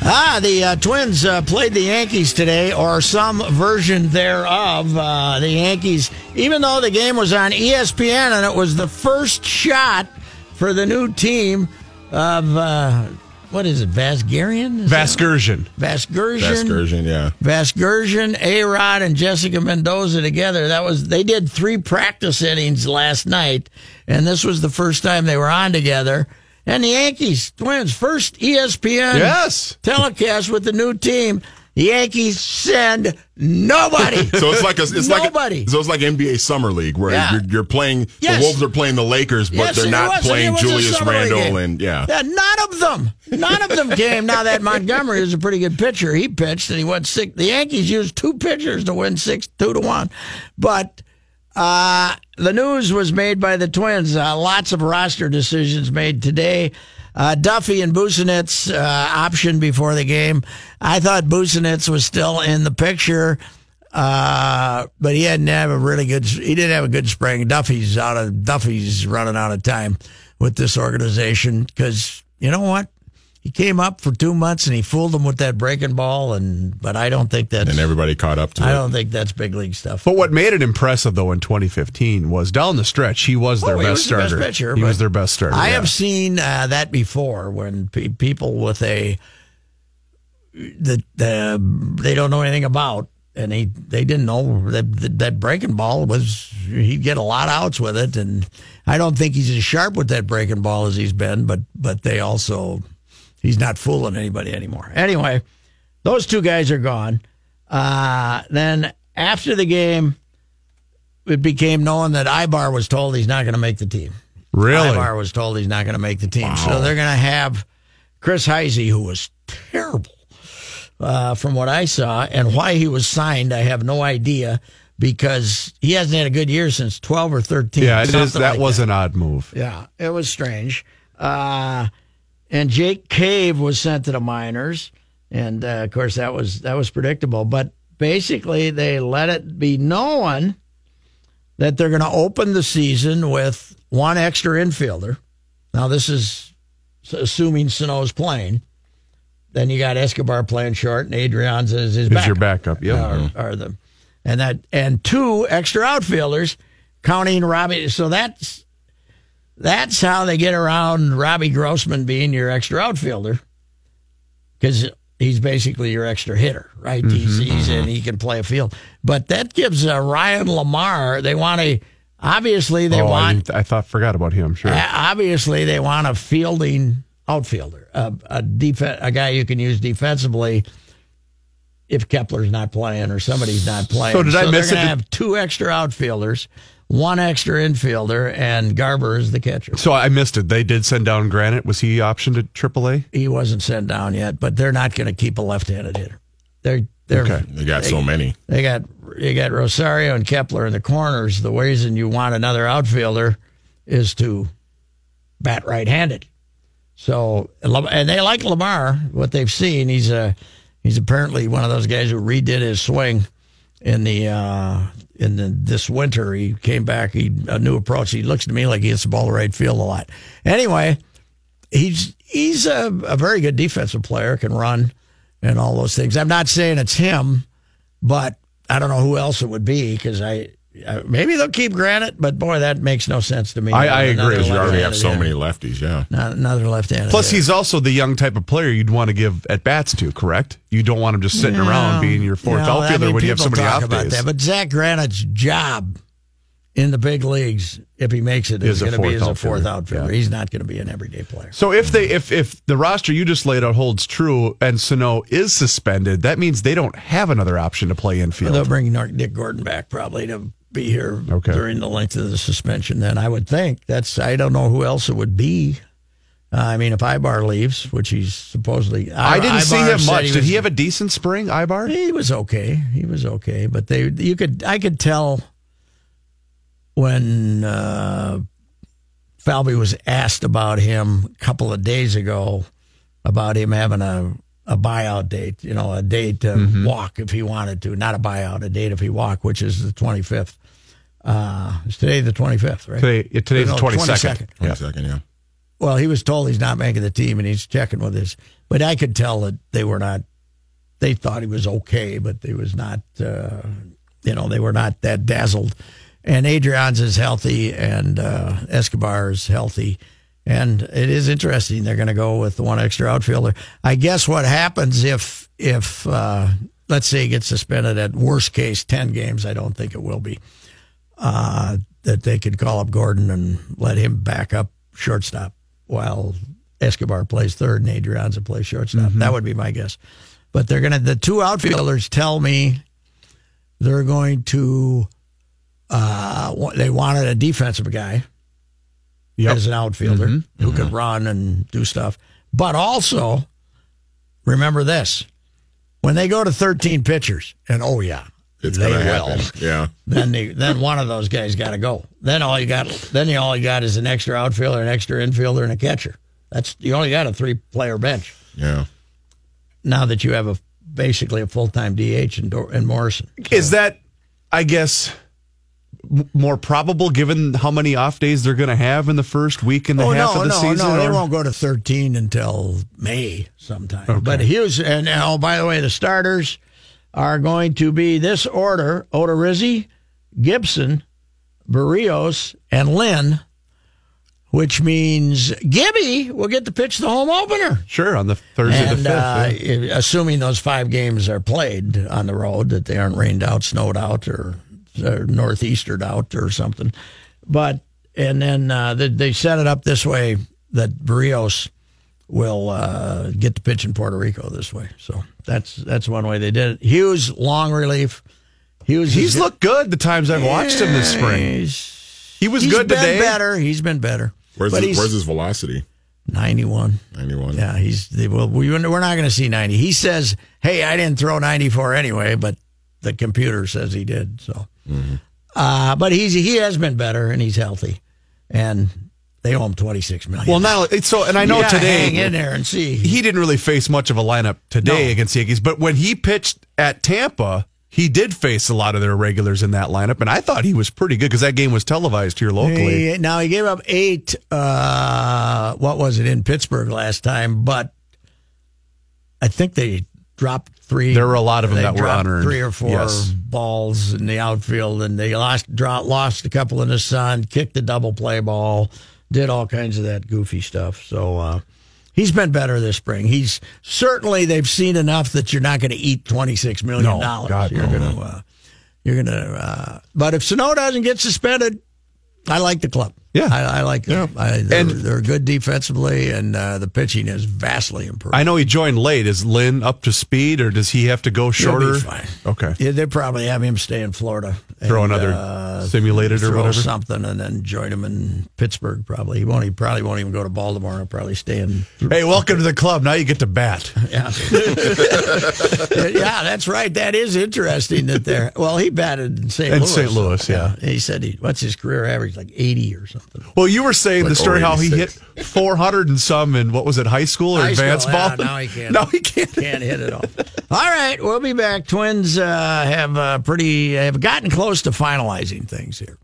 Ah, the uh, Twins uh, played the Yankees today, or some version thereof. Uh, the Yankees, even though the game was on ESPN and it was the first shot for the new team of uh, what is it, Vasgarian? Is that- Vasgersian. Vasgersian. Yeah. Vasgersian, A Rod, and Jessica Mendoza together. That was they did three practice innings last night, and this was the first time they were on together. And the Yankees, Twins, first ESPN Yes. telecast with the new team. The Yankees send nobody. So it's like a, it's Nobody. like so it's like NBA Summer League where Yeah. you're, you're playing Yes. the Wolves are playing the Lakers, but Yes, they're not was, playing a Julius Randle and yeah. Yeah, none of them. None of them came. Now that Montgomery is a pretty good pitcher, he pitched and he went six. The Yankees used two pitchers to win six, two to one. But uh, the news was made by the Twins. Uh, lots of roster decisions made today. Uh, Duffey and Busenitz uh, option before the game. I thought Busenitz was still in the picture, uh, but he hadn't have a really good. He didn't have a good spring. Duffey's out of Duffey's running out of time with this organization because you know what? He came up for two months and he fooled them with that breaking ball, and but I don't think that's And everybody caught up to it. I it. don't think that's big league stuff. But what made it impressive though in 2015 was down the stretch he was their Oh, he best was the best starter. pitcher, he was their best starter. I yeah. have seen uh, that before when pe- people with a that the, they don't know anything about, and they they didn't know that, that that breaking ball was he'd get a lot of outs with it, and I don't think he's as sharp with that breaking ball as he's been, but but they also he's not fooling anybody anymore. Anyway, those two guys are gone. Uh, then after the game, it became known that Aybar was told he's not going to make the team. really. Aybar was told he's not going to make the team. So they're going to have Chris Heisey, who was terrible uh, from what I saw, and why he was signed, I have no idea because he hasn't had a good year since 12 or 13. yeah, it is. That like was an odd move. yeah, it was strange. Uh, and Jake Cave was sent to the minors, and uh, of course that was that was predictable. But basically, they let it be known that they're going to open the season with one extra infielder. Now, this is assuming Sano's playing. Then you got Escobar playing short, and Adrian's is his Is your backup? Yeah. are, are the and that and two extra outfielders counting Robbie. So that's that's how they get around Robbie Grossman being your extra outfielder because he's basically your extra hitter, right? He's, he's in, he can play a field, but that gives uh, Ryan LaMarre. They want to obviously they oh, want didn't- I thought forgot about him. Sure. uh, obviously, they want a fielding outfielder, a, a def- a guy you can use defensively if Kepler's not playing or somebody's not playing. So did I miss it? have two extra outfielders, one extra infielder, and Garver is the catcher. so I missed it. They did send down Granite. Was he optioned at AAA? He wasn't sent down yet, but they're not going to keep a left-handed hitter. They're they're Okay. They got so many. They got you got Rosario and Kepler in the corners. The reason you want another outfielder is to bat right-handed. So and they like LaMarre. What they've seen, he's a he's apparently one of those guys who redid his swing in the uh, in the, this winter. He came back. He a new approach. He looks to me like he hits the ball to right field a lot. Anyway, he's he's a, a very good defensive player. Can run and all those things. I'm not saying it's him, but I don't know who else it would be because I uh, maybe they'll keep Granite, but boy, that makes no sense to me. I- I agree. Because you already have so many lefties, yeah. hitter. Another left-handed. Plus, hitter. he's also the young type of player you'd want to give at bats to. Correct? You don't want him just sitting around being your fourth You know, I outfielder mean, when you have so people many talk off about days. That, but Zach Granite's job in the big leagues, if he makes it, Is is going to be as a fourth outfielder. Yeah. He's not going to be an everyday player. So if they if if the roster you just laid out holds true and Sano is suspended, that means they don't have another option to play infield. They'll bring Nor- Nick Gordon back probably to be here Okay. during the length of the suspension. Then I would think that's I don't know who else it would be. Uh, I mean, if Aybar leaves, which he's supposedly, I didn't see him said much. Did was- he have a decent spring, Aybar? He was okay. He was okay, but they you could I could tell when uh, Falvey was asked about him a couple of days ago about him having a a buyout date, you know, a date to walk if he wanted to, not a buyout, a date if he walked, which is the twenty fifth. Uh, it's today the twenty fifth, right? Today, yeah, today's No, the twenty second. 22nd. One second, yeah. Well, he was told he's not making the team, and he's checking with his. But I could tell that they were not. They thought he was okay, but they was not. Uh, you know, they were not that dazzled. And Adrian's is healthy, and uh, Escobar is healthy, and it is interesting. They're going to go with the one extra outfielder. I guess what happens if if uh, let's say he gets suspended at worst case ten games. I don't think it will be uh, that they could call up Gordon and let him back up shortstop while Escobar plays third and Adrianza plays shortstop. That would be my guess. But they're going to, the two outfielders tell me they're going to, uh, they wanted a defensive guy Yep. as an outfielder mm-hmm. who could mm-hmm. run and do stuff. But also, remember this when they go to 13 pitchers, and oh, yeah, It's they will happen. Yeah. then they, then one of those guys got to go. Then all you got then you all you got is an extra outfielder, an extra infielder, and a catcher. That's you only got a three player bench Yeah. now that you have a basically a full time DH in, Dor- in Morrison. Is that, I guess, m- more probable given how many off days they're going to have in the first week and a Oh half no, of the no, season? no! They won't go to thirteen until May sometime. But Hughes and oh, by the way, the starters are going to be this order: Odorizzi, Gibson, Berrios, and Lynn. Which means Gibby will get to pitch the home opener. Sure, on the Thursday and the uh, fifth. yeah. assuming those five games are played on the road, that they aren't rained out, snowed out, or, or northeastered out, or something. But and then uh, they, they set it up this way that Berrios will uh, get to pitch in Puerto Rico this way. So that's that's one way they did it. Hughes long relief. Hughes He's is- looked good the times I've watched him this spring. He's, He was he's good been today. better. He's been better. Where's, his, where's his velocity? ninety one. 91. Yeah, he's they, well. We, we're not going to see ninety. He says, "Hey, I didn't throw ninety four anyway," but the computer says he did. So, uh, but he's he has been better and he's healthy, and they owe him twenty six million. Well, now only- so, and I know today hang in there and see. he didn't really face much of a lineup today No. against the Yankees, but when he pitched at Tampa, he did face a lot of their regulars in that lineup, and I thought he was pretty good because that game was televised here locally. He- now he gave up eight. Uh, what was it in Pittsburgh last time? But I think they dropped three. There were a lot of them that were dropped unearned. Three or four Yes. balls in the outfield, and they lost dro- lost a couple in the sun, kicked a double play ball, did all kinds of that goofy stuff. So. Uh, He's been better this spring. He's certainly they've seen enough that you're not going to eat twenty six million dollars. God, you're going to uh, you're going to. Uh, but if Sano doesn't get suspended, I like the club. Yeah. I, I like them. I, they're, And- they're good defensively, and uh, the pitching is vastly improved. I know he joined late. Is Lynn up to speed, or does he have to go shorter? fine. Okay, Yeah, they probably have him stay in Florida. throw and, another uh, simulated or whatever. something, and then join him in Pittsburgh. Probably he won't. He probably won't even go to Baltimore. He'll probably stay in. Hey, welcome to the club. Now you get to bat. Yeah, yeah, that's right. That is interesting. That they're well, he batted in St. In Louis. St. Louis, yeah. He said he what's his career average like eighty or something. Well, you were saying the Like story how he hit 400 and some in what was it, high school or High school, advanced yeah, ball? now he can't. Now he can't. Can't hit it off. All right, we'll be back. Twins uh, have uh, pretty have gotten close to finalizing things here.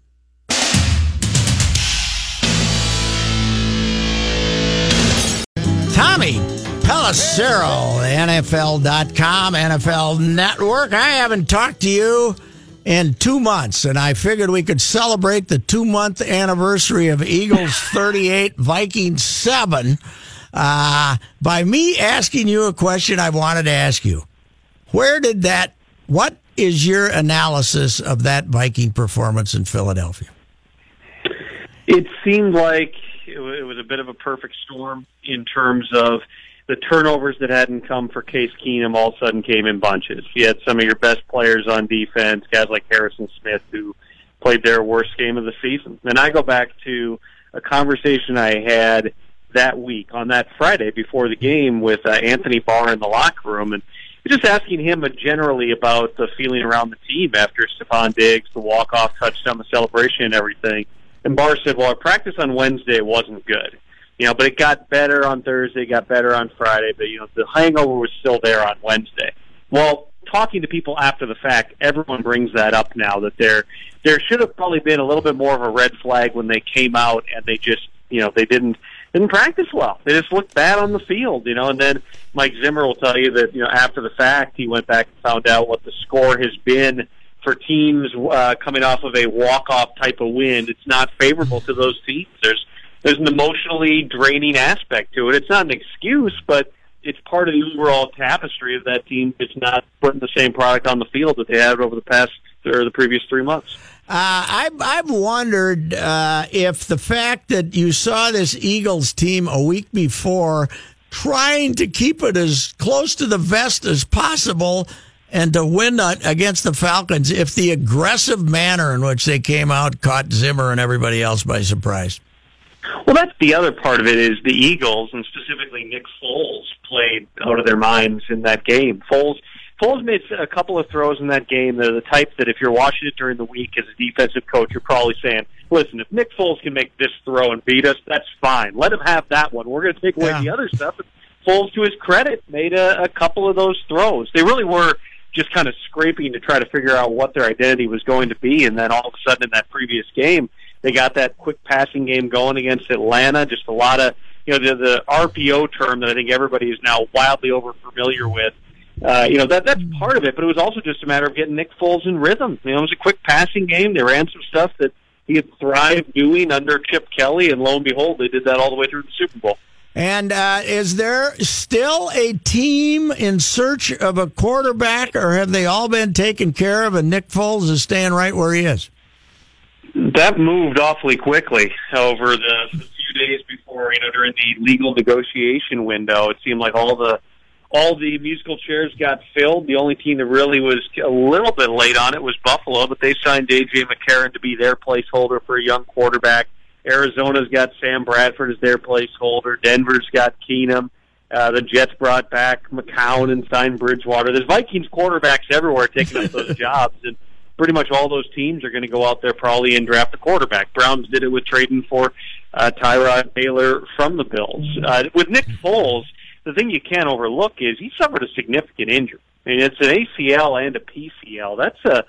Tommy Pelissero, the NFL.com, NFL Network. I haven't talked to you in two months, and I figured we could celebrate the two month anniversary of Eagles 38, Vikings 7 uh, by me asking you a question I wanted to ask you. Where did that, what is your analysis of that Viking performance in Philadelphia? It seemed like it it was a bit of a perfect storm in terms of the turnovers that hadn't come for Case Keenum all of a sudden came in bunches. You had some of your best players on defense, guys like Harrison Smith, who played their worst game of the season. And I go back to a conversation I had that week on that Friday before the game with uh, Anthony Barr in the locker room, and just asking him uh, generally about the feeling around the team after Stefon Diggs, the walk-off touchdown, the celebration, and everything. And Barr said, "Well, our practice on Wednesday wasn't good, you know, but it got better on Thursday, got better on Friday, but you know, the hangover was still there on Wednesday." Well, talking to people after the fact, everyone brings that up now that there there should have probably been a little bit more of a red flag when they came out and they just you know they didn't didn't practice well. They just looked bad on the field, you know. And then Mike Zimmer will tell you that you know after the fact he went back and found out what the score has been for teams uh, coming off of a walk off type of win. It's not favorable to those teams. There's there's an emotionally draining aspect to it. It's not an excuse, but it's part of the overall tapestry of that team just not putting the same product on the field that they had over the past or the previous three months. Uh, I've, I've wondered uh, if the fact that you saw this Eagles team a week before trying to keep it as close to the vest as possible and to win against the Falcons, if the aggressive manner in which they came out caught Zimmer and everybody else by surprise. Well, that's the other part of it is the Eagles and specifically Nick Foles played out of their minds in that game. Foles Foles made a couple of throws in that game that are the type that if you're watching it during the week as a defensive coach, you're probably saying, "Listen, if Nick Foles can make this throw and beat us, that's fine. Let him have that one. We're going to take away Yeah. the other stuff." And Foles, to his credit, made a, a couple of those throws. They really were just kind of scraping to try to figure out what their identity was going to be, and then all of a sudden in that previous game, they got that quick passing game going against Atlanta. Just a lot of you know the, the RPO term that I think everybody is now wildly over familiar with. Uh, you know that that's part of it, but it was also just a matter of getting Nick Foles in rhythm. You know, it was a quick passing game. They ran some stuff that he had thrived doing under Chip Kelly, and lo and behold, they did that all the way through the Super Bowl. And uh, is there still a team in search of a quarterback, or have they all been taken care of and Nick Foles is staying right where he is? That moved awfully quickly over the, the few days before, you know, during the legal negotiation window. It seemed like all the all the musical chairs got filled. The only team that really was a little bit late on it was Buffalo, but they signed AJ McCarron to be their placeholder for a young quarterback. Arizona's got Sam Bradford as their placeholder. Denver's got Keenum. Uh, the Jets brought back McCown and signed Bridgewater. There's Vikings quarterbacks everywhere taking up those jobs, and pretty much all those teams are going to go out there probably and draft a quarterback. Browns did it with trading for uh, Tyrod Taylor from the Bills. Uh, with Nick Foles, the thing you can't overlook is he suffered a significant injury. I mean, it's an ACL and a PCL. That's a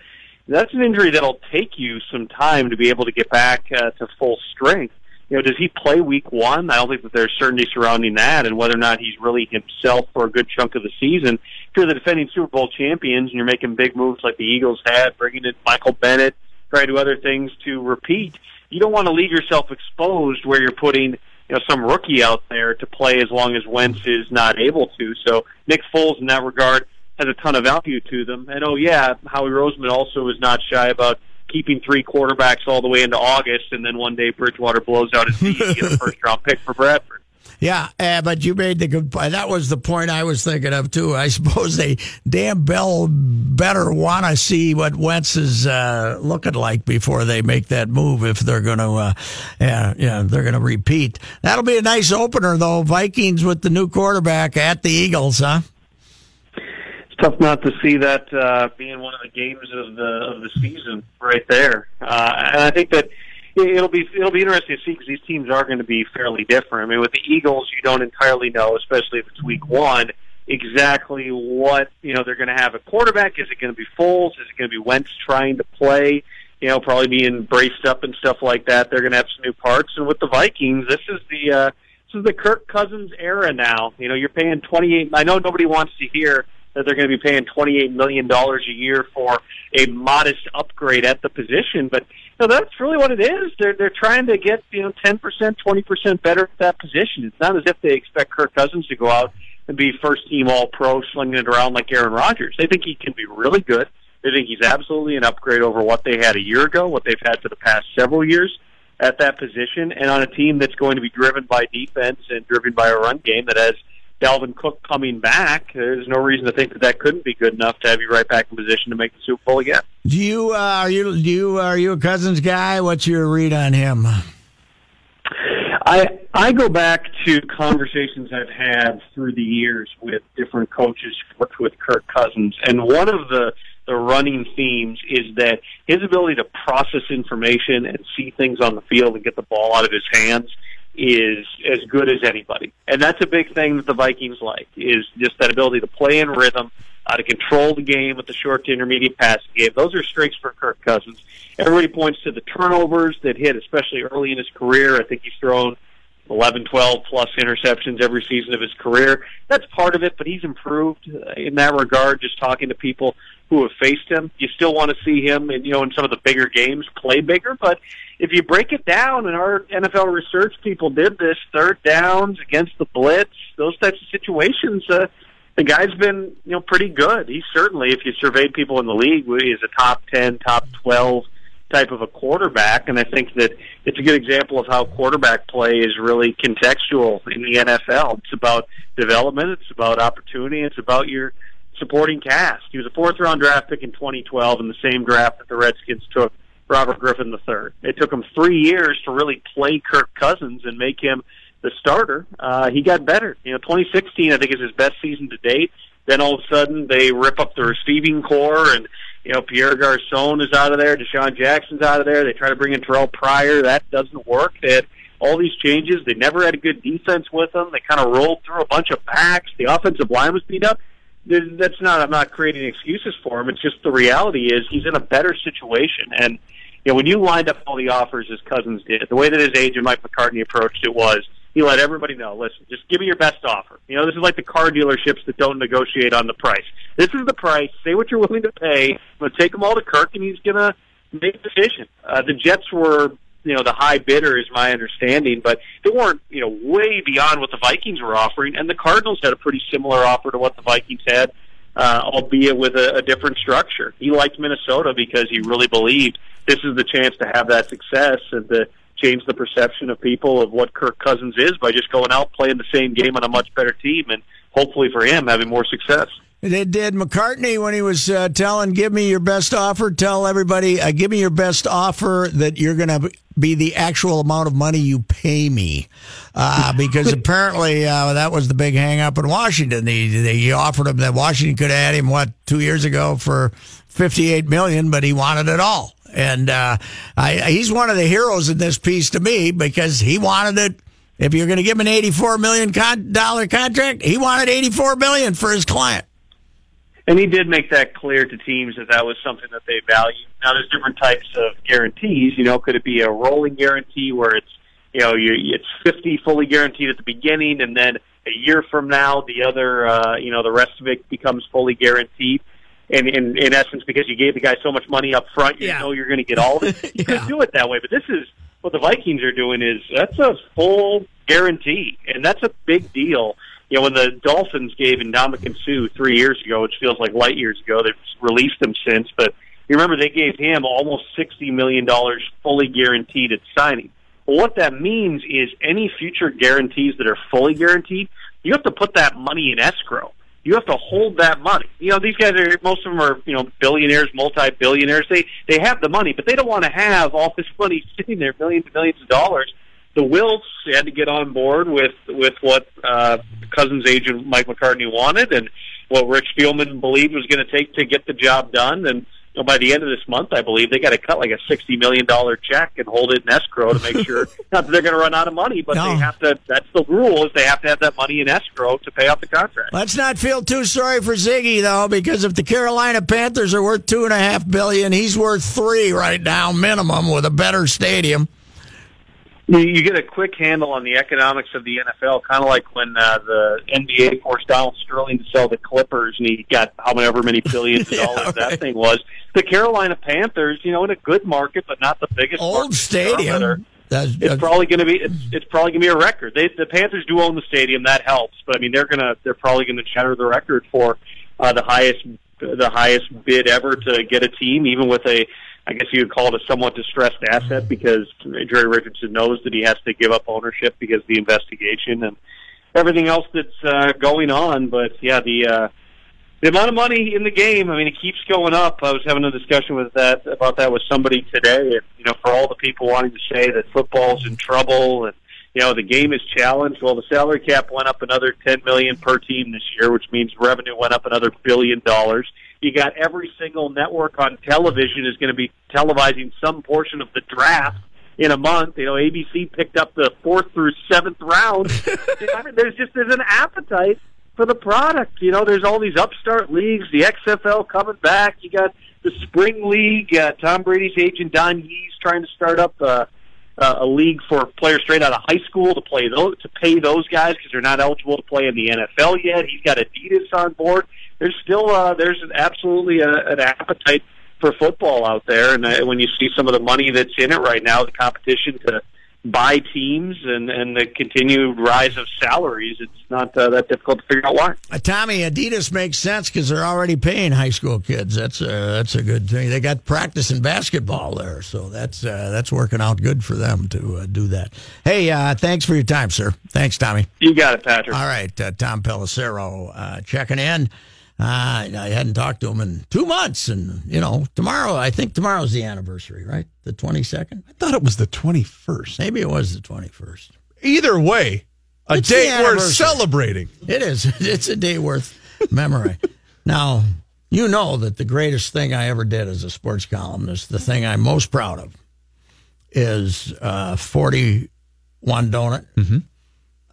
that's an injury that'll take you some time to be able to get back uh, to full strength. You know, does he play week one? I don't think that there's certainty surrounding that, and whether or not he's really himself for a good chunk of the season. If you're the defending Super Bowl champions and you're making big moves like the Eagles had, bringing in Michael Bennett, trying to do other things to repeat, you don't want to leave yourself exposed where you're putting you know some rookie out there to play as long as Wentz is not able to. So Nick Foles in that regard has a ton of value to them. And oh yeah, Howie Roseman also is not shy about keeping three quarterbacks all the way into August, and then one day Bridgewater blows out his knee and get a first round pick for Bradford. Yeah, uh, but you made the good point. That was the point I was thinking of too. I suppose they damn Bell better want to see what Wentz is uh, looking like before they make that move. If they're going to, uh, yeah, yeah, they're going to repeat. That'll be a nice opener though. Vikings with the new quarterback at the Eagles, huh? It's tough not to see that uh, being one of the games of the of the season right there, uh, and I think that it'll be it'll be interesting to see because these teams are going to be fairly different. I mean, with the Eagles, you don't entirely know, especially if it's Week One, exactly what you know they're going to have a quarterback. Is it going to be Foles? Is it going to be Wentz trying to play? You know, probably being braced up and stuff like that. They're going to have some new parts. And with the Vikings, this is the uh, this is the Kirk Cousins era now. You know, you're paying twenty eight. I know nobody wants to hear that they're going to be paying $28 million a year for a modest upgrade at the position. But you know, that's really what it is. They're they're trying to get you know 10%, 20% better at that position. It's not as if they expect Kirk Cousins to go out and be first team All Pro, slinging it around like Aaron Rodgers. They think he can be really good. They think he's absolutely an upgrade over what they had a year ago, what they've had for the past several years at that position, and on a team that's going to be driven by defense and driven by a run game that has Dalvin Cook coming back. There's no reason to think that that couldn't be good enough to have you right back in position to make the Super Bowl again. Do you uh, are you do you are you a Cousins guy? What's your read on him? I I go back to conversations I've had through the years with different coaches who worked with Kirk Cousins, and one of the the running themes is that his ability to process information and see things on the field and get the ball out of his hands is as good as anybody. And that's a big thing that the Vikings like is just that ability to play in rhythm, uh, to control the game with the short to intermediate passing game. Those are strengths for Kirk Cousins. Everybody points to the turnovers that hit, especially early in his career. I think he's thrown 11, 12 plus interceptions every season of his career. That's part of it, but he's improved in that regard. Just talking to people who have faced him, you still want to see him, in, you know, in some of the bigger games, play bigger. But if you break it down, and our NFL research people did this, third downs against the blitz, those types of situations. Uh, the guy's been, you know, pretty good. He's certainly, if you surveyed people in the league, he is a top ten, top twelve type of a quarterback, and I think that it's a good example of how quarterback play is really contextual in the NFL. It's about development, it's about opportunity, it's about your supporting cast. He was a fourth round draft pick in 2012 in the same draft that the Redskins took Robert Griffin III. It took him three years to really play Kirk Cousins and make him the starter. Uh, he got better. You know, 2016 I think is his best season to date. Then all of a sudden they rip up the receiving corps and you know, Pierre Garcon is out of there. DeSean Jackson's out of there. They try to bring in Terrelle Pryor. That doesn't work. They had all these changes. They never had a good defense with them. They kind of rolled through a bunch of backs. The offensive line was beat up. That's not. I'm not creating excuses for him. It's just the reality is he's in a better situation. And you know, when you lined up all the offers as Cousins did, the way that his agent Mike McCartney approached it was he let everybody know, listen, just give me your best offer. You know, this is like the car dealerships that don't negotiate on the price. This is the price. Say what you're willing to pay. I'm to take them all to Kirk, and he's to make a decision. Uh, the Jets were, you know, the high bidder, is my understanding, but they weren't, you know, way beyond what the Vikings were offering. And the Cardinals had a pretty similar offer to what the Vikings had, uh, albeit with a, a different structure. He liked Minnesota because he really believed this is the chance to have that success and to change the perception of people of what Kirk Cousins is by just going out playing the same game on a much better team and hopefully for him having more success. It did McCartney when he was uh, telling, "Give me your best offer." Tell everybody, uh, "Give me your best offer that you're going to be the actual amount of money you pay me," uh, because apparently uh, that was the big hang up in Washington. They, they offered him that Washington could have had him what two years ago for fifty-eight million, but he wanted it all. And uh, I, he's one of the heroes in this piece to me because he wanted it. If you're going to give him an eighty-four million dollar contract, he wanted eighty-four million for his client. And he did make that clear to teams that that was something that they value. Now, there's different types of guarantees. You know, could it be a rolling guarantee where it's you know you, it's fifty fully guaranteed at the beginning, and then a year from now the other uh, you know the rest of it becomes fully guaranteed And in in essence because you gave the guy so much money up front, you yeah. know you're going to get all of it. You yeah. could do it that way, but this is what the Vikings are doing is that's a full guarantee, and that's a big deal. You know, when the Dolphins gave Ndamukong Suh three years ago, which feels like light years ago, they've released him since, but you remember they gave him almost sixty million dollars fully guaranteed at signing. Well, what that means is any future guarantees that are fully guaranteed, you have to put that money in escrow you have to hold that money. You know, these guys are most of them are you know billionaires, multi-billionaires. They they have the money, but they don't want to have all this money sitting there, millions and millions of dollars. The Wilfs had to get on board with with what uh, Cousins' agent Mike McCartney wanted, and what Rick Spielman believed was going to take to get the job done. And know, by the end of this month, I believe they got to cut like a sixty million dollar check and hold it in escrow to make sure not that they're going to run out of money, but no. they have to. That's the rule is they have to have that money in escrow to pay off the contract. Let's not feel too sorry for Zygi though, because if the Carolina Panthers are worth two and a half billion, he's worth three right now minimum with a better stadium. You, get a quick handle on the economics of the NFL, kind of like when uh, the NBA forced Donald Sterling to sell the Clippers, and he got however many billions of Yeah, dollars that thing was. The Carolina Panthers, you know, in a good market, but not the biggest Old stadium. Charlotte, That's, It's probably going to be it's, it's probably going to be a record. They, the Panthers do own the stadium, that helps. But I mean, they're gonna they're probably going to shatter the record for uh, the highest the highest bid ever to get a team, even with a I guess you would call it a somewhat distressed asset because Jerry Richardson knows that he has to give up ownership because of the investigation and everything else that's uh, going on. But yeah, the uh, the amount of money in the game, I mean, it keeps going up. I was having a discussion with that about that with somebody today. And, you know, for all the people wanting to say that football's in trouble and you know the game is challenged, well, the salary cap went up another ten million per team this year, which means revenue went up another billion dollars. You got every single network on television is going to be televising some portion of the draft in a month. You know, ABC picked up the fourth through seventh round. I mean, there's just there's an appetite for the product. You know, there's all these upstart leagues, the XFL coming back. You got the spring league. Uh, Tom Brady's agent Don Yee's trying to start up uh, uh, a league for players straight out of high school to play those to pay those guys because they're not eligible to play in the NFL yet. He's got Adidas on board. There's still uh, there's an absolutely a, an appetite for football out there, and uh, when you see some of the money that's in it right now, the competition to buy teams and and the continued rise of salaries, it's not uh, that difficult to figure out why. Uh, Tommy, Adidas makes sense because they're already paying high school kids. That's a that's a good thing. They got practice in basketball there, so that's uh, that's working out good for them to uh, do that. Hey, uh, thanks for your time, sir. Thanks, Tommy. You got it, Patrick. All right, uh, Tom Pelissero uh, checking in. Uh, I hadn't talked to him in two months, and you know, tomorrow I think tomorrow's the anniversary, right? The twenty second. I thought it was the 21st. Maybe it was the twenty first. Either way, a It's date worth celebrating. It is. It's a day worth memory. now, you know that the greatest thing I ever did as a sports columnist, the thing I'm most proud of, is uh, 41 Donut. Mm-hmm.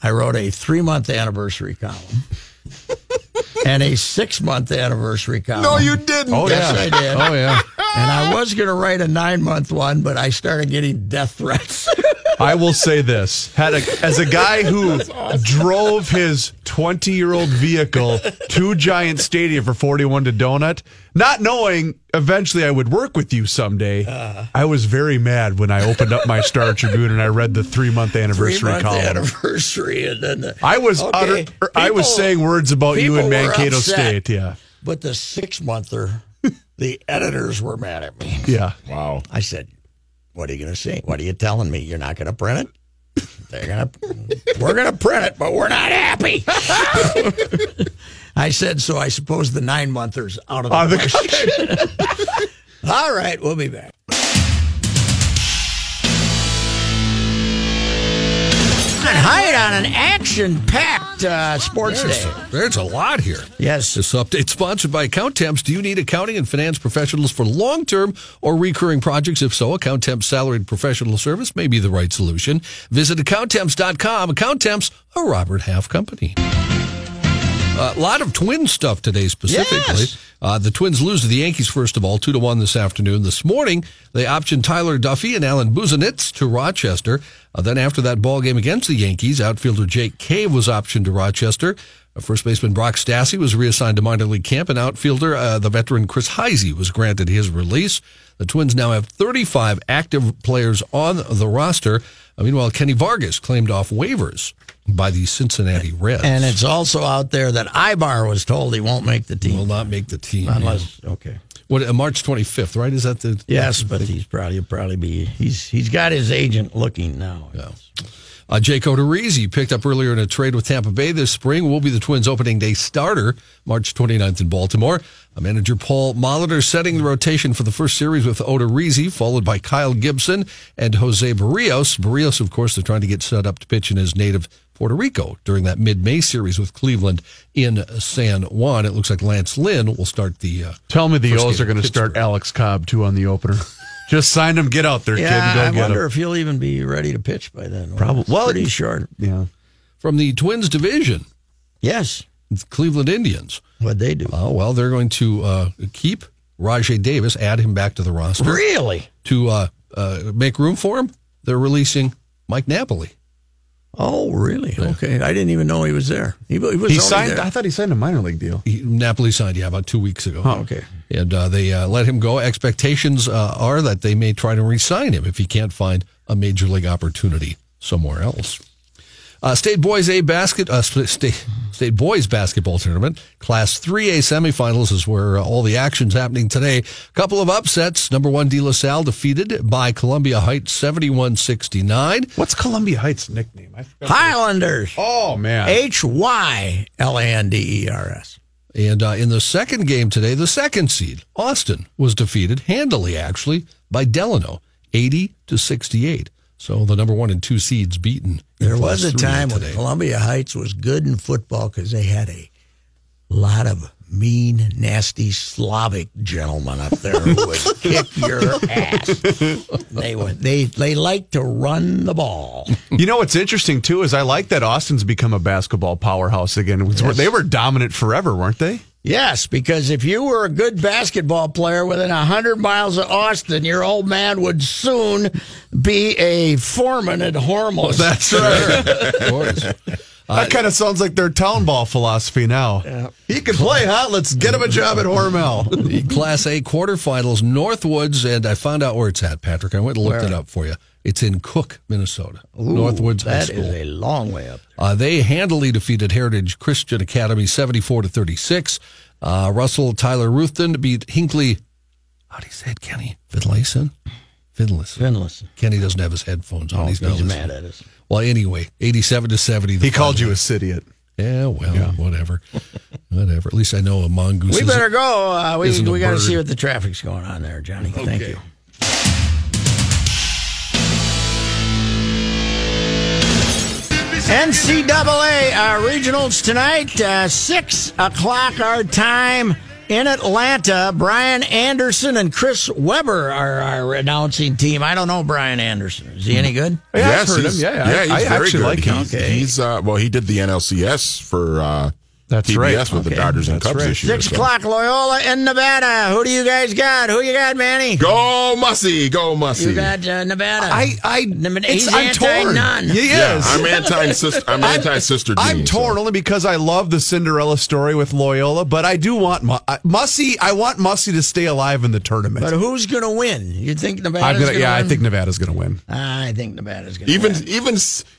I wrote a three month anniversary column and a six month anniversary column. No, you didn't. Oh, Yes, yeah. I did. Oh, yeah. And I was going to write a nine month one, but I started getting death threats. I will say this: had a, as a guy who drove his 20 year old vehicle to Giant Stadium for 41 to Donut, not knowing eventually I would work with you someday, Uh-huh. I was very mad when I opened up my Star Tribune and I read the three month anniversary Three-month column. anniversary. And then the, I was Okay, utter, or I was saying words about you in Mankato upset. State. Yeah, But the six monther, the editors were mad at me. yeah. Wow. I said, "What are you going to see? What are you telling me? You're not going to print it? They're to. We're going to print it, but we're not happy." I said, "So I suppose the nine monthers out of the the- question." All right, we'll be back. Hide on an action-packed uh, sports There's, day. there's a lot here. Yes, This update sponsored by Accountemps. Do you need accounting and finance professionals for long term or recurring projects? If so, Accountemps salaried professional service may be the right solution. Visit Accountemps.com. Account Temps, a Robert Half company. A lot of twin stuff today, specifically. Yes. Uh, the Twins lose to the Yankees first of all, two to one this afternoon. This morning, they optioned Tyler Duffey and Alan Busenitz to Rochester. Uh, then, after that ball game against the Yankees, outfielder Jake Cave was optioned to Rochester. Uh, first baseman Brock Stassi was reassigned to minor league camp, and outfielder uh, the veteran Chris Heisey was granted his release. The Twins now have 35 active players on the roster. Meanwhile, Kenny Vargas claimed off waivers by the Cincinnati Reds. and it's also out there that Aybar was told he won't make the team will not make the team. unless okay. What uh, March 25th, right? Is that the Yes, but he's probably he'll probably be he's he's got his agent looking now. Uh, Jake Odorizzi picked up earlier in a trade with Tampa Bay this spring will be the Twins' opening day starter March 29th in Baltimore. Manager Paul Molitor setting the rotation for the first series with Odorizzi, followed by Kyle Gibson and Jose Berrios. Berrios, of course, they're trying to get set up to pitch in his native Puerto Rico during that mid-May series with Cleveland in San Juan. It looks like Lance Lynn will start the. Uh, Tell me the First O's are going to start Alex Cobb too on the opener. Just sign him. Get out there, Yeah, kid. I and Go get wonder him. if he'll even be ready to pitch by then. Probably- well, pretty short. Yeah. from the Twins division, Yes, the Cleveland Indians. what they do. Oh, well, they're going to uh, keep Rajai Davis, add him back to the roster. really? to uh, uh, make room for him, they're releasing Mike Napoli. Oh, really? Okay, I didn't even know he was there. He, he was He signed. there. I thought he signed a minor league deal. He, Napoli signed, yeah, about two weeks ago. Oh, okay. And uh, they uh, let him go. Expectations uh, are that they may try to re-sign him if he can't find a major league opportunity somewhere else. Uh, state boys A basket, uh, state state boys basketball tournament, Class 3A semifinals is where uh, all the action's happening today. A Couple of upsets. Number one, De La Salle defeated by Columbia Heights 71-69. What's Columbia Heights' nickname? I. Highlanders. Oh man. H Y L A N D E R S. And uh, in the second game today, the second seed, Austin, was defeated handily, actually, by Delano, 80 to 68. So the number one and two seeds beaten. There was a 3A time when. Columbia Heights was good in football because they had a lot of mean, nasty Slavic gentlemen up there who would kick your ass. They would. They they like to run the ball. You know what's interesting too is I like that Austin's become a basketball powerhouse again. Yes. They were dominant forever, weren't they? Yes, because if you were a good basketball player within a hundred miles of Austin, your old man would soon be a foreman at Hormel. That's right. Of course. that kind of sounds like their town ball philosophy now. He can play, huh? Let's get him a job at Hormel. the Class A quarterfinals, Northwoods, and I found out where it's at, Patrick. I went and looked it up for you. It's in Cook, Minnesota. Northwoods High School. is a long way up. Uh, they handily defeated Heritage Christian Academy 74 to 36. Uh, Russell Tyler Ruthven beat Hinckley. How do you say it, Kenny? Finlayson? Finlayson. Finless. Kenny doesn't have his headphones on. Oh, he's he's, listening. mad at us. Well, anyway, 87 to 70. the He called you a idiot. Yeah, well, whatever. whatever. At least I know a mongoose. We isn't- better go. Uh, we we got to see what the traffic's going on there, Johnny. Thank you. NCAA uh, regionals tonight, uh, six o'clock our time in Atlanta. Brian Anderson and Chris Webber are our announcing team. I don't know Brian Anderson. Is he any good? Yeah, I've heard he's, him. Yeah, I- he's I very actually good. like him. He's, Okay. he's uh, well, he did the NLCS for uh, That's TBS right. with the Dodgers and That's Cubs right. this year. Six so. o'clock, Loyola in Nevada. Who do you guys got? Who you got, Manny? Go Mussy, go Mussy. You got uh, Nevada. I, I, He's I'm anti torn. none. He yeah. I'm anti sister. I'm anti sister. I'm torn only because I love the Cinderella story with Loyola, but I do want Mu- I- Mussy. I want Mussy to stay alive in the tournament. But who's going to win? You think Nevada's I'm gonna, going to yeah, win? I think Nevada's going to win. I think Nevada's going to Even win. even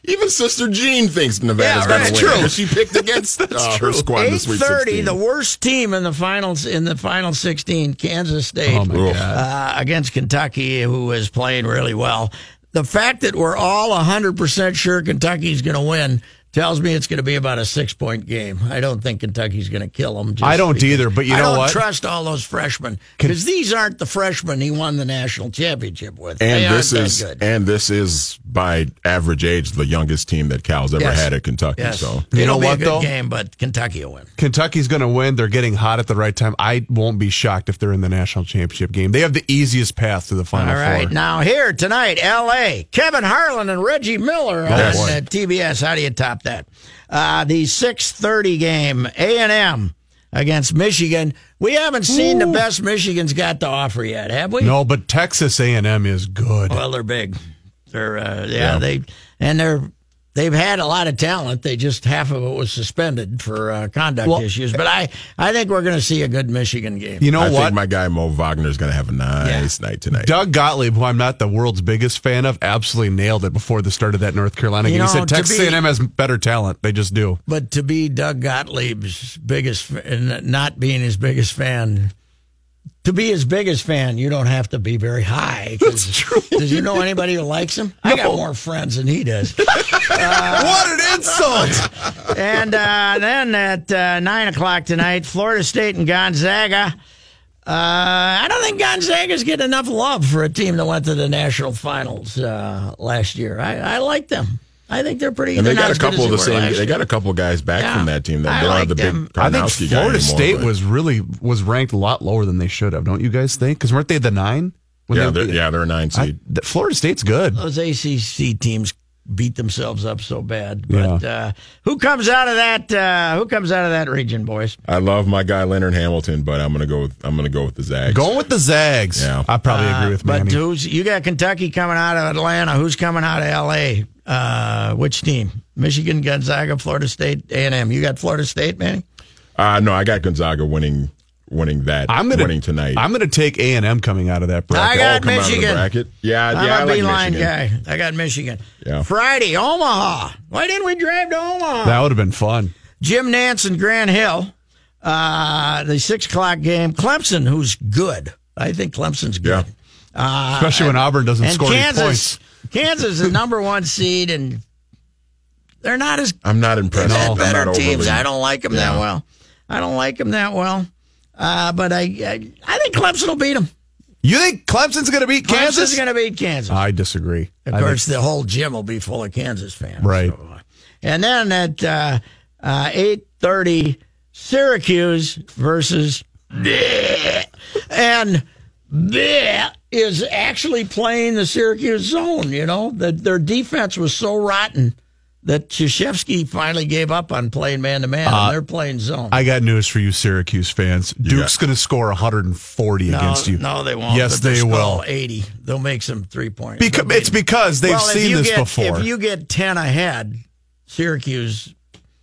even Sister Jean thinks Nevada's Yeah, going right. to win True. because she picked against uh, her squad Eight Sweet thirty, 16. the worst team in the finals in the final sixteen, Kansas State, Oh uh, against Kentucky, who is playing really well. The fact that we're all hundred percent sure Kentucky's going to win tells me it's going to be about a six point game. I don't think Kentucky's going to kill them. I don't either, but you I know don't what? trust all those freshmen because these aren't the freshmen he won the national championship with. and they this is good. and this is by average age the youngest team that Cal's ever Yes. had at Kentucky. yes, So You it'll know be what, a good though? game, but Kentucky will win. Kentucky's going to win. They're getting hot at the right time. I won't be shocked if they're in the national championship game. They have the easiest path to the final All right, four. now here tonight, L.A. Kevin Harlan and Reggie Miller on Yes. uh, TBS. How do you top that? Uh, the six thirty game, A and M against Michigan. We haven't seen the best Michigan's got to offer yet, have we? No, but Texas A&M is good. Well, they're big. They're uh, yeah, Yeah. they and they're they've had a lot of talent. They just half of it was suspended for uh, conduct Well- issues. But I I think we're going to see a good Michigan game. You know I what? think my guy Mo Wagner is going to have a nice night tonight. Doug Gottlieb, who I'm not the world's biggest fan of, absolutely nailed it before the start of that North Carolina You game. know, he said Texas be- A&M has better talent. They just do. But to be Doug Gottlieb's biggest and not being his biggest fan, to be his biggest fan, you don't have to be very high. That's true. Does you know anybody who likes him? I got more friends than he does. what an insult! and uh, then at uh, nine o'clock tonight, Florida State and Gonzaga. Uh, I don't think Gonzaga's get enough love for a team that went to the national finals uh, last year. I, I like them. I think they're pretty. and they they're not got a couple of the as they were same. They got a couple guys back Yeah. from that team that I don't like have the them. big I think Karnowski guy Florida anymore, State but- was really was ranked a lot lower than they should have. Don't you guys think? Because weren't they the nine? When Yeah, they- they're, yeah, they're a nine I- seed. th- Florida State's good. those ACC teams beat themselves up so bad. But uh, who comes out of that? Uh, who comes out of that region, boys? I love my guy Leonard Hamilton, but I'm gonna go. With, I'm gonna go with the Zags. Going with the Zags. Yeah. I probably agree with Uh, But Manny. who's you got Kentucky coming out of Atlanta? Who's coming out of L.A.? Uh, which team? Michigan, Gonzaga, Florida State, A and M. You got Florida State, man. Uh, no, I got Gonzaga winning winning that. I'm gonna winning tonight. I'm gonna take A and M coming out of that bracket. I got come out of the Michigan. bracket. Yeah, I'm yeah, I a like Beilein Michigan. guy. I got Michigan. Yeah. Friday, Omaha. Why didn't we drive to Omaha? that would have been fun. Jim Nantz and Grant Hill. Uh, the six o'clock game. Clemson, who's good. I think Clemson's good. Yeah. Especially when Auburn doesn't And score any points. Kansas is the number one seed, and they're not as I'm not they've impressed. had I'm better not teams. overly- I don't like them that Yeah. well. I don't like them that well. Uh, but I, I, I think Clemson will beat them. You think Clemson's gonna beat Kansas Kansas? is going to beat Kansas. I disagree. Of I course, think- the whole gym will be full of Kansas fans. Right. So, uh, and then at uh, uh, eight thirty, Syracuse versus and bleh is actually playing the Syracuse zone. You know that their defense was so rotten that Krzyzewski finally gave up on playing man to man. and uh, They're playing zone. I got news for you, Syracuse fans. Duke's going to score 140 no, against you. no, they won't. Yes, they'll they will. score Eighty. They'll make some three pointers. Because it's because they've well, seen this get, before. If you get ten ahead, Syracuse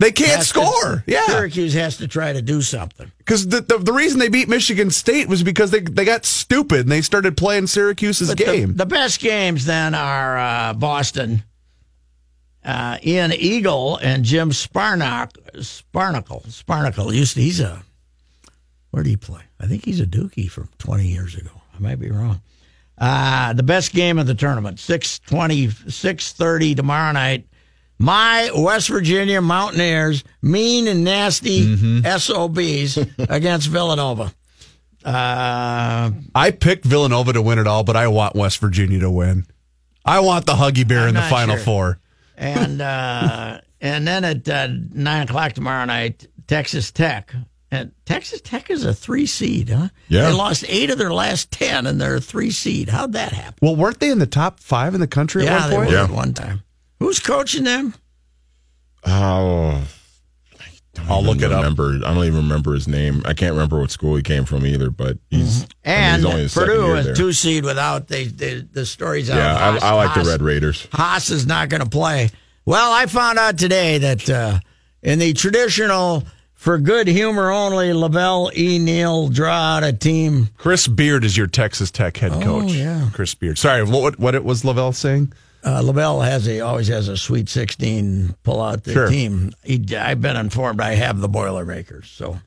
they can't has to- score. yeah, Syracuse has to try to do something. because the, the the reason they beat Michigan State was because they they got stupid and they started playing Syracuse's But the- game. The, best games then are uh, Boston, uh, Ian Eagle, and Jim Sparnak, Spanarkel. Spanarkel used to, he's a, where did he play? I think he's a Dookie from 20 years ago. I might be wrong. Uh, the best game of the tournament, 620, 630 tomorrow night. My West Virginia Mountaineers, mean and nasty Mm-hmm. SOBs against Villanova. Uh, I picked Villanova to win it all, but I want West Virginia to win. I want the Huggy Bear I'm in the Final sure. Four. and uh, and then at uh, nine o'clock tomorrow night, Texas Tech. And Texas Tech is a three seed, huh? Yeah. They lost eight of their last ten, and they're a three seed. How'd that happen? Well, weren't they in the top five in the country yeah, at they one were point? at one time. Who's coaching them? Oh, I don't I'll even look it up. remember. I don't even remember his name. I can't remember what school he came from either. But he's I mean, And he's only his Purdue year is two seed without they, they the stories out. Yeah, of I, Haas. I like the Red Raiders. Haas is not going to play. Well, I found out today that uh, in the traditional, for good humor only, LaVelle E. Neal draw out a team Chris Beard is your Texas Tech head coach. Oh, yeah. Chris Beard. Sorry, what what, what it was LaVelle saying? Uh, LaVelle has a always has a Sweet 16 pull out the Sure. team. He, I've been informed I have the Boilermakers, so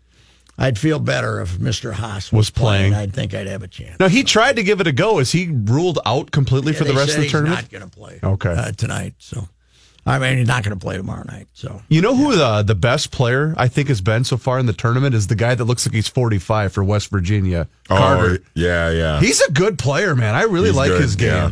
I'd feel better if Mr. Haas was, Was playing. I'd think I'd have a chance. No, he tried to give it a go. Is he ruled out completely for the rest of the he's tournament? Not going to play. Okay. uh, tonight. So, I mean, he's not going to play tomorrow night. So, You know who the the best player I think has been so far in the tournament is the guy that looks like he's 45 for West Virginia, Carter. Oh, yeah, yeah. He's a good player, man. I really He's like good, his yeah.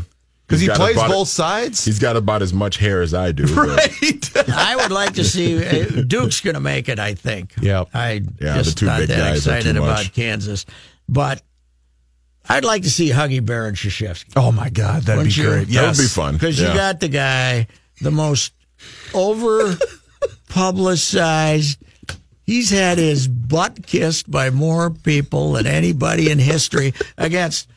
Game because he plays about both it- sides. He's got about as much hair as I do. right. I would like to see uh, Duke's going to make it. I think. Yep. I Yeah, just the two not big that guys excited about. Kansas, but I'd like to see Huggy Bear and Krzyzewski. oh my God, that'd Wouldn't be you? great. That would be fun. Because Yeah. you got the guy, the most over publicized. He's had his butt kissed by more people than anybody in history against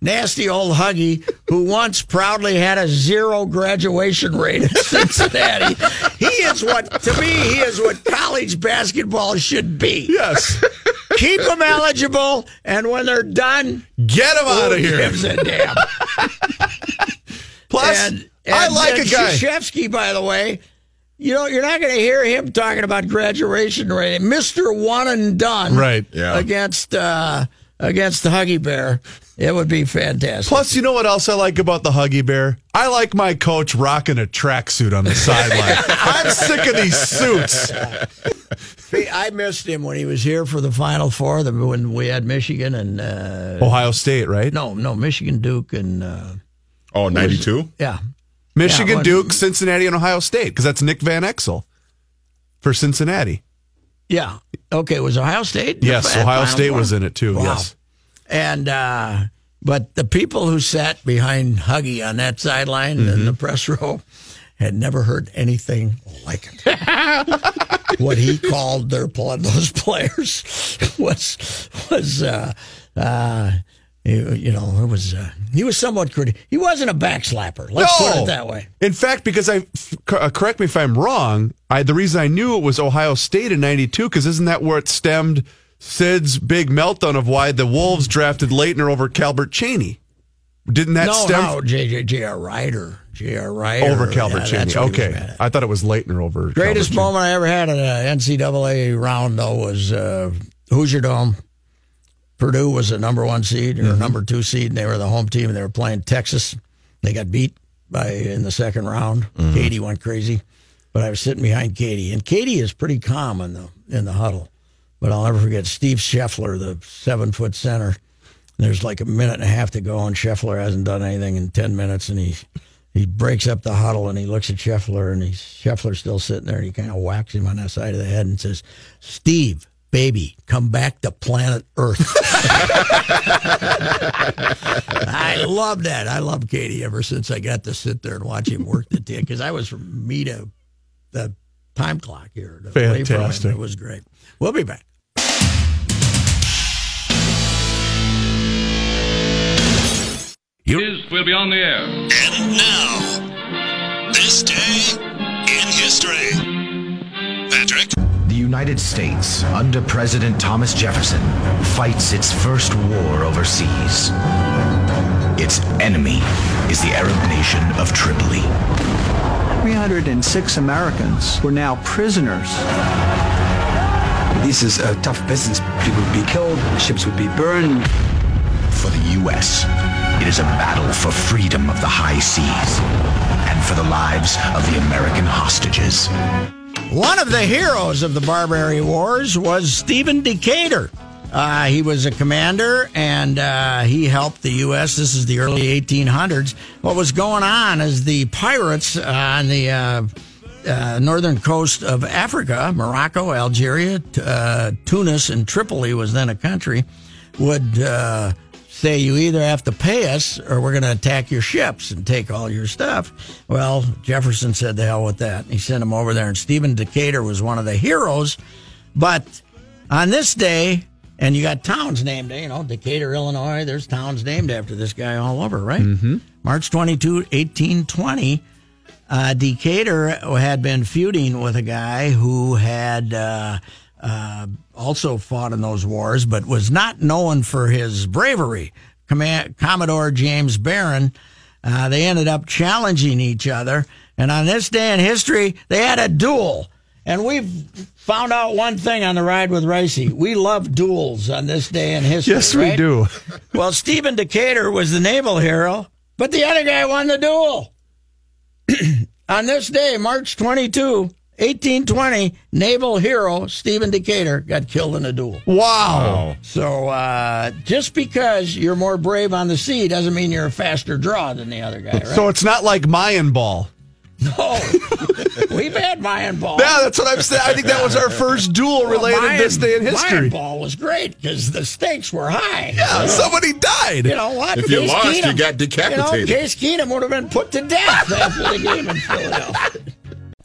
nasty old Huggy, who once proudly had a zero graduation rate in Cincinnati. he is what, to me, he is what college basketball should be. Yes. Keep them eligible, and when they're done, Get them out of here. gives a damn? Plus, And, and I like and a guy. Krzyzewski, by the way. You know, you're not going to hear him talking about graduation rate. Mister One and Done, Right. Yeah. Against uh, against the Huggy Bear, it would be fantastic. Plus, you know what else I like about the Huggy Bear? I like my coach rocking a tracksuit on the sideline. I'm sick of these suits. I missed him when he was here for the Final Four. The, when we had Michigan and uh, Ohio State, right? no, no, Michigan, Duke, and uh, Oh, 92? yeah, Michigan, Yeah, when- Duke, Cincinnati, and Ohio State, because that's Nick Van Exel for Cincinnati. Yeah. Okay, it was Ohio State. Yes, Ohio State Four? was in it too. Wow. Yes. And uh, but the people who sat behind Huggy on that sideline in Mm-hmm. the press row had never heard anything like it. what he called their those players was was uh, uh, you know, it was uh, he was somewhat critical. He wasn't a backslapper. Let's put it that way. In fact, because I uh, correct me if I'm wrong, I, the reason I knew it was Ohio State in '92 because isn't that where it stemmed Sid's big meltdown of why the Wolves drafted Laettner over Calbert Cheaney? Didn't that no, stem no, J. J. J. R. Rider, J. R. Rider over Calbert yeah, Cheaney? that's what he was Okay. I thought it was Laettner over. Greatest moment I ever had at an NCAA round though was uh, Hoosier Dome. Purdue was the number one seed or Mm-hmm. number two seed, and they were the home team. and They were playing Texas. They got beat by in the second round. Mm-hmm. Keady went crazy, but I was sitting behind Keady, and Keady is pretty calm in the in the huddle. But I'll never forget Steve Scheffler, the seven foot center. There's like a minute and a half to go, and Scheffler hasn't done anything in ten minutes, and he he breaks up the huddle and he looks at Scheffler, and he's Scheffler's still sitting there, and he kind of whacks him on the side of the head and says, "Steve, baby, come back to planet Earth." I love that. I love Keady ever since I got to sit there and watch him work the tick because I was from me to the time clock here. to- away. Fantastic. It was great. We'll be back. News will be on the air. And now, this day in history. Patrick? The United States, under President Thomas Jefferson, fights its first war overseas. Its enemy is the Arab nation of Tripoli. 306 Americans were now prisoners. This is a tough business. People would be killed, ships would be burned. For the U.S., it is a battle for freedom of the high seas and for the lives of the American hostages. One of the heroes of the Barbary Wars was Stephen Decatur. Uh, he was a commander and uh, he helped the U.S. This is the early 1800s. What was going on is the pirates uh, on the uh, uh, northern coast of Africa, Morocco, Algeria, uh, Tunis, and Tripoli was then a country, would say you either have to pay us or we're going to attack your ships and take all your stuff. Well, Jefferson said the hell with that. He sent him over there, and Stephen Decatur was one of the heroes. But on this day, and you got towns named, you know, Decatur, Illinois, there's towns named after this guy all over, right? Mm-hmm. March 22, 1820, uh, Decatur had been feuding with a guy who had uh, uh, also fought in those wars, but was not known for his bravery. Command- Commodore James Barron. Uh, they ended up challenging each other, and on this day in history, they had a duel. And we've found out one thing on the ride with Reusse. We love duels on this day in history. Yes, we do. Well, Stephen Decatur was the naval hero, but the other guy won the duel. On this day, March 22, 1820, naval hero Stephen Decatur got killed in a duel. Wow. So uh, just because you're more brave on the sea doesn't mean you're a faster draw than the other guy, right? So it's not like Mayan ball. no, we've had Mayan ball. Yeah, that's what I'm saying. I think that was our first duel related Mayan- this day in history. Mayan ball was great because the stakes were high. Yeah, somebody died. You know what? If you lost, you got decapitated. You know, Case Keenum would have been put to death after the game in Philadelphia.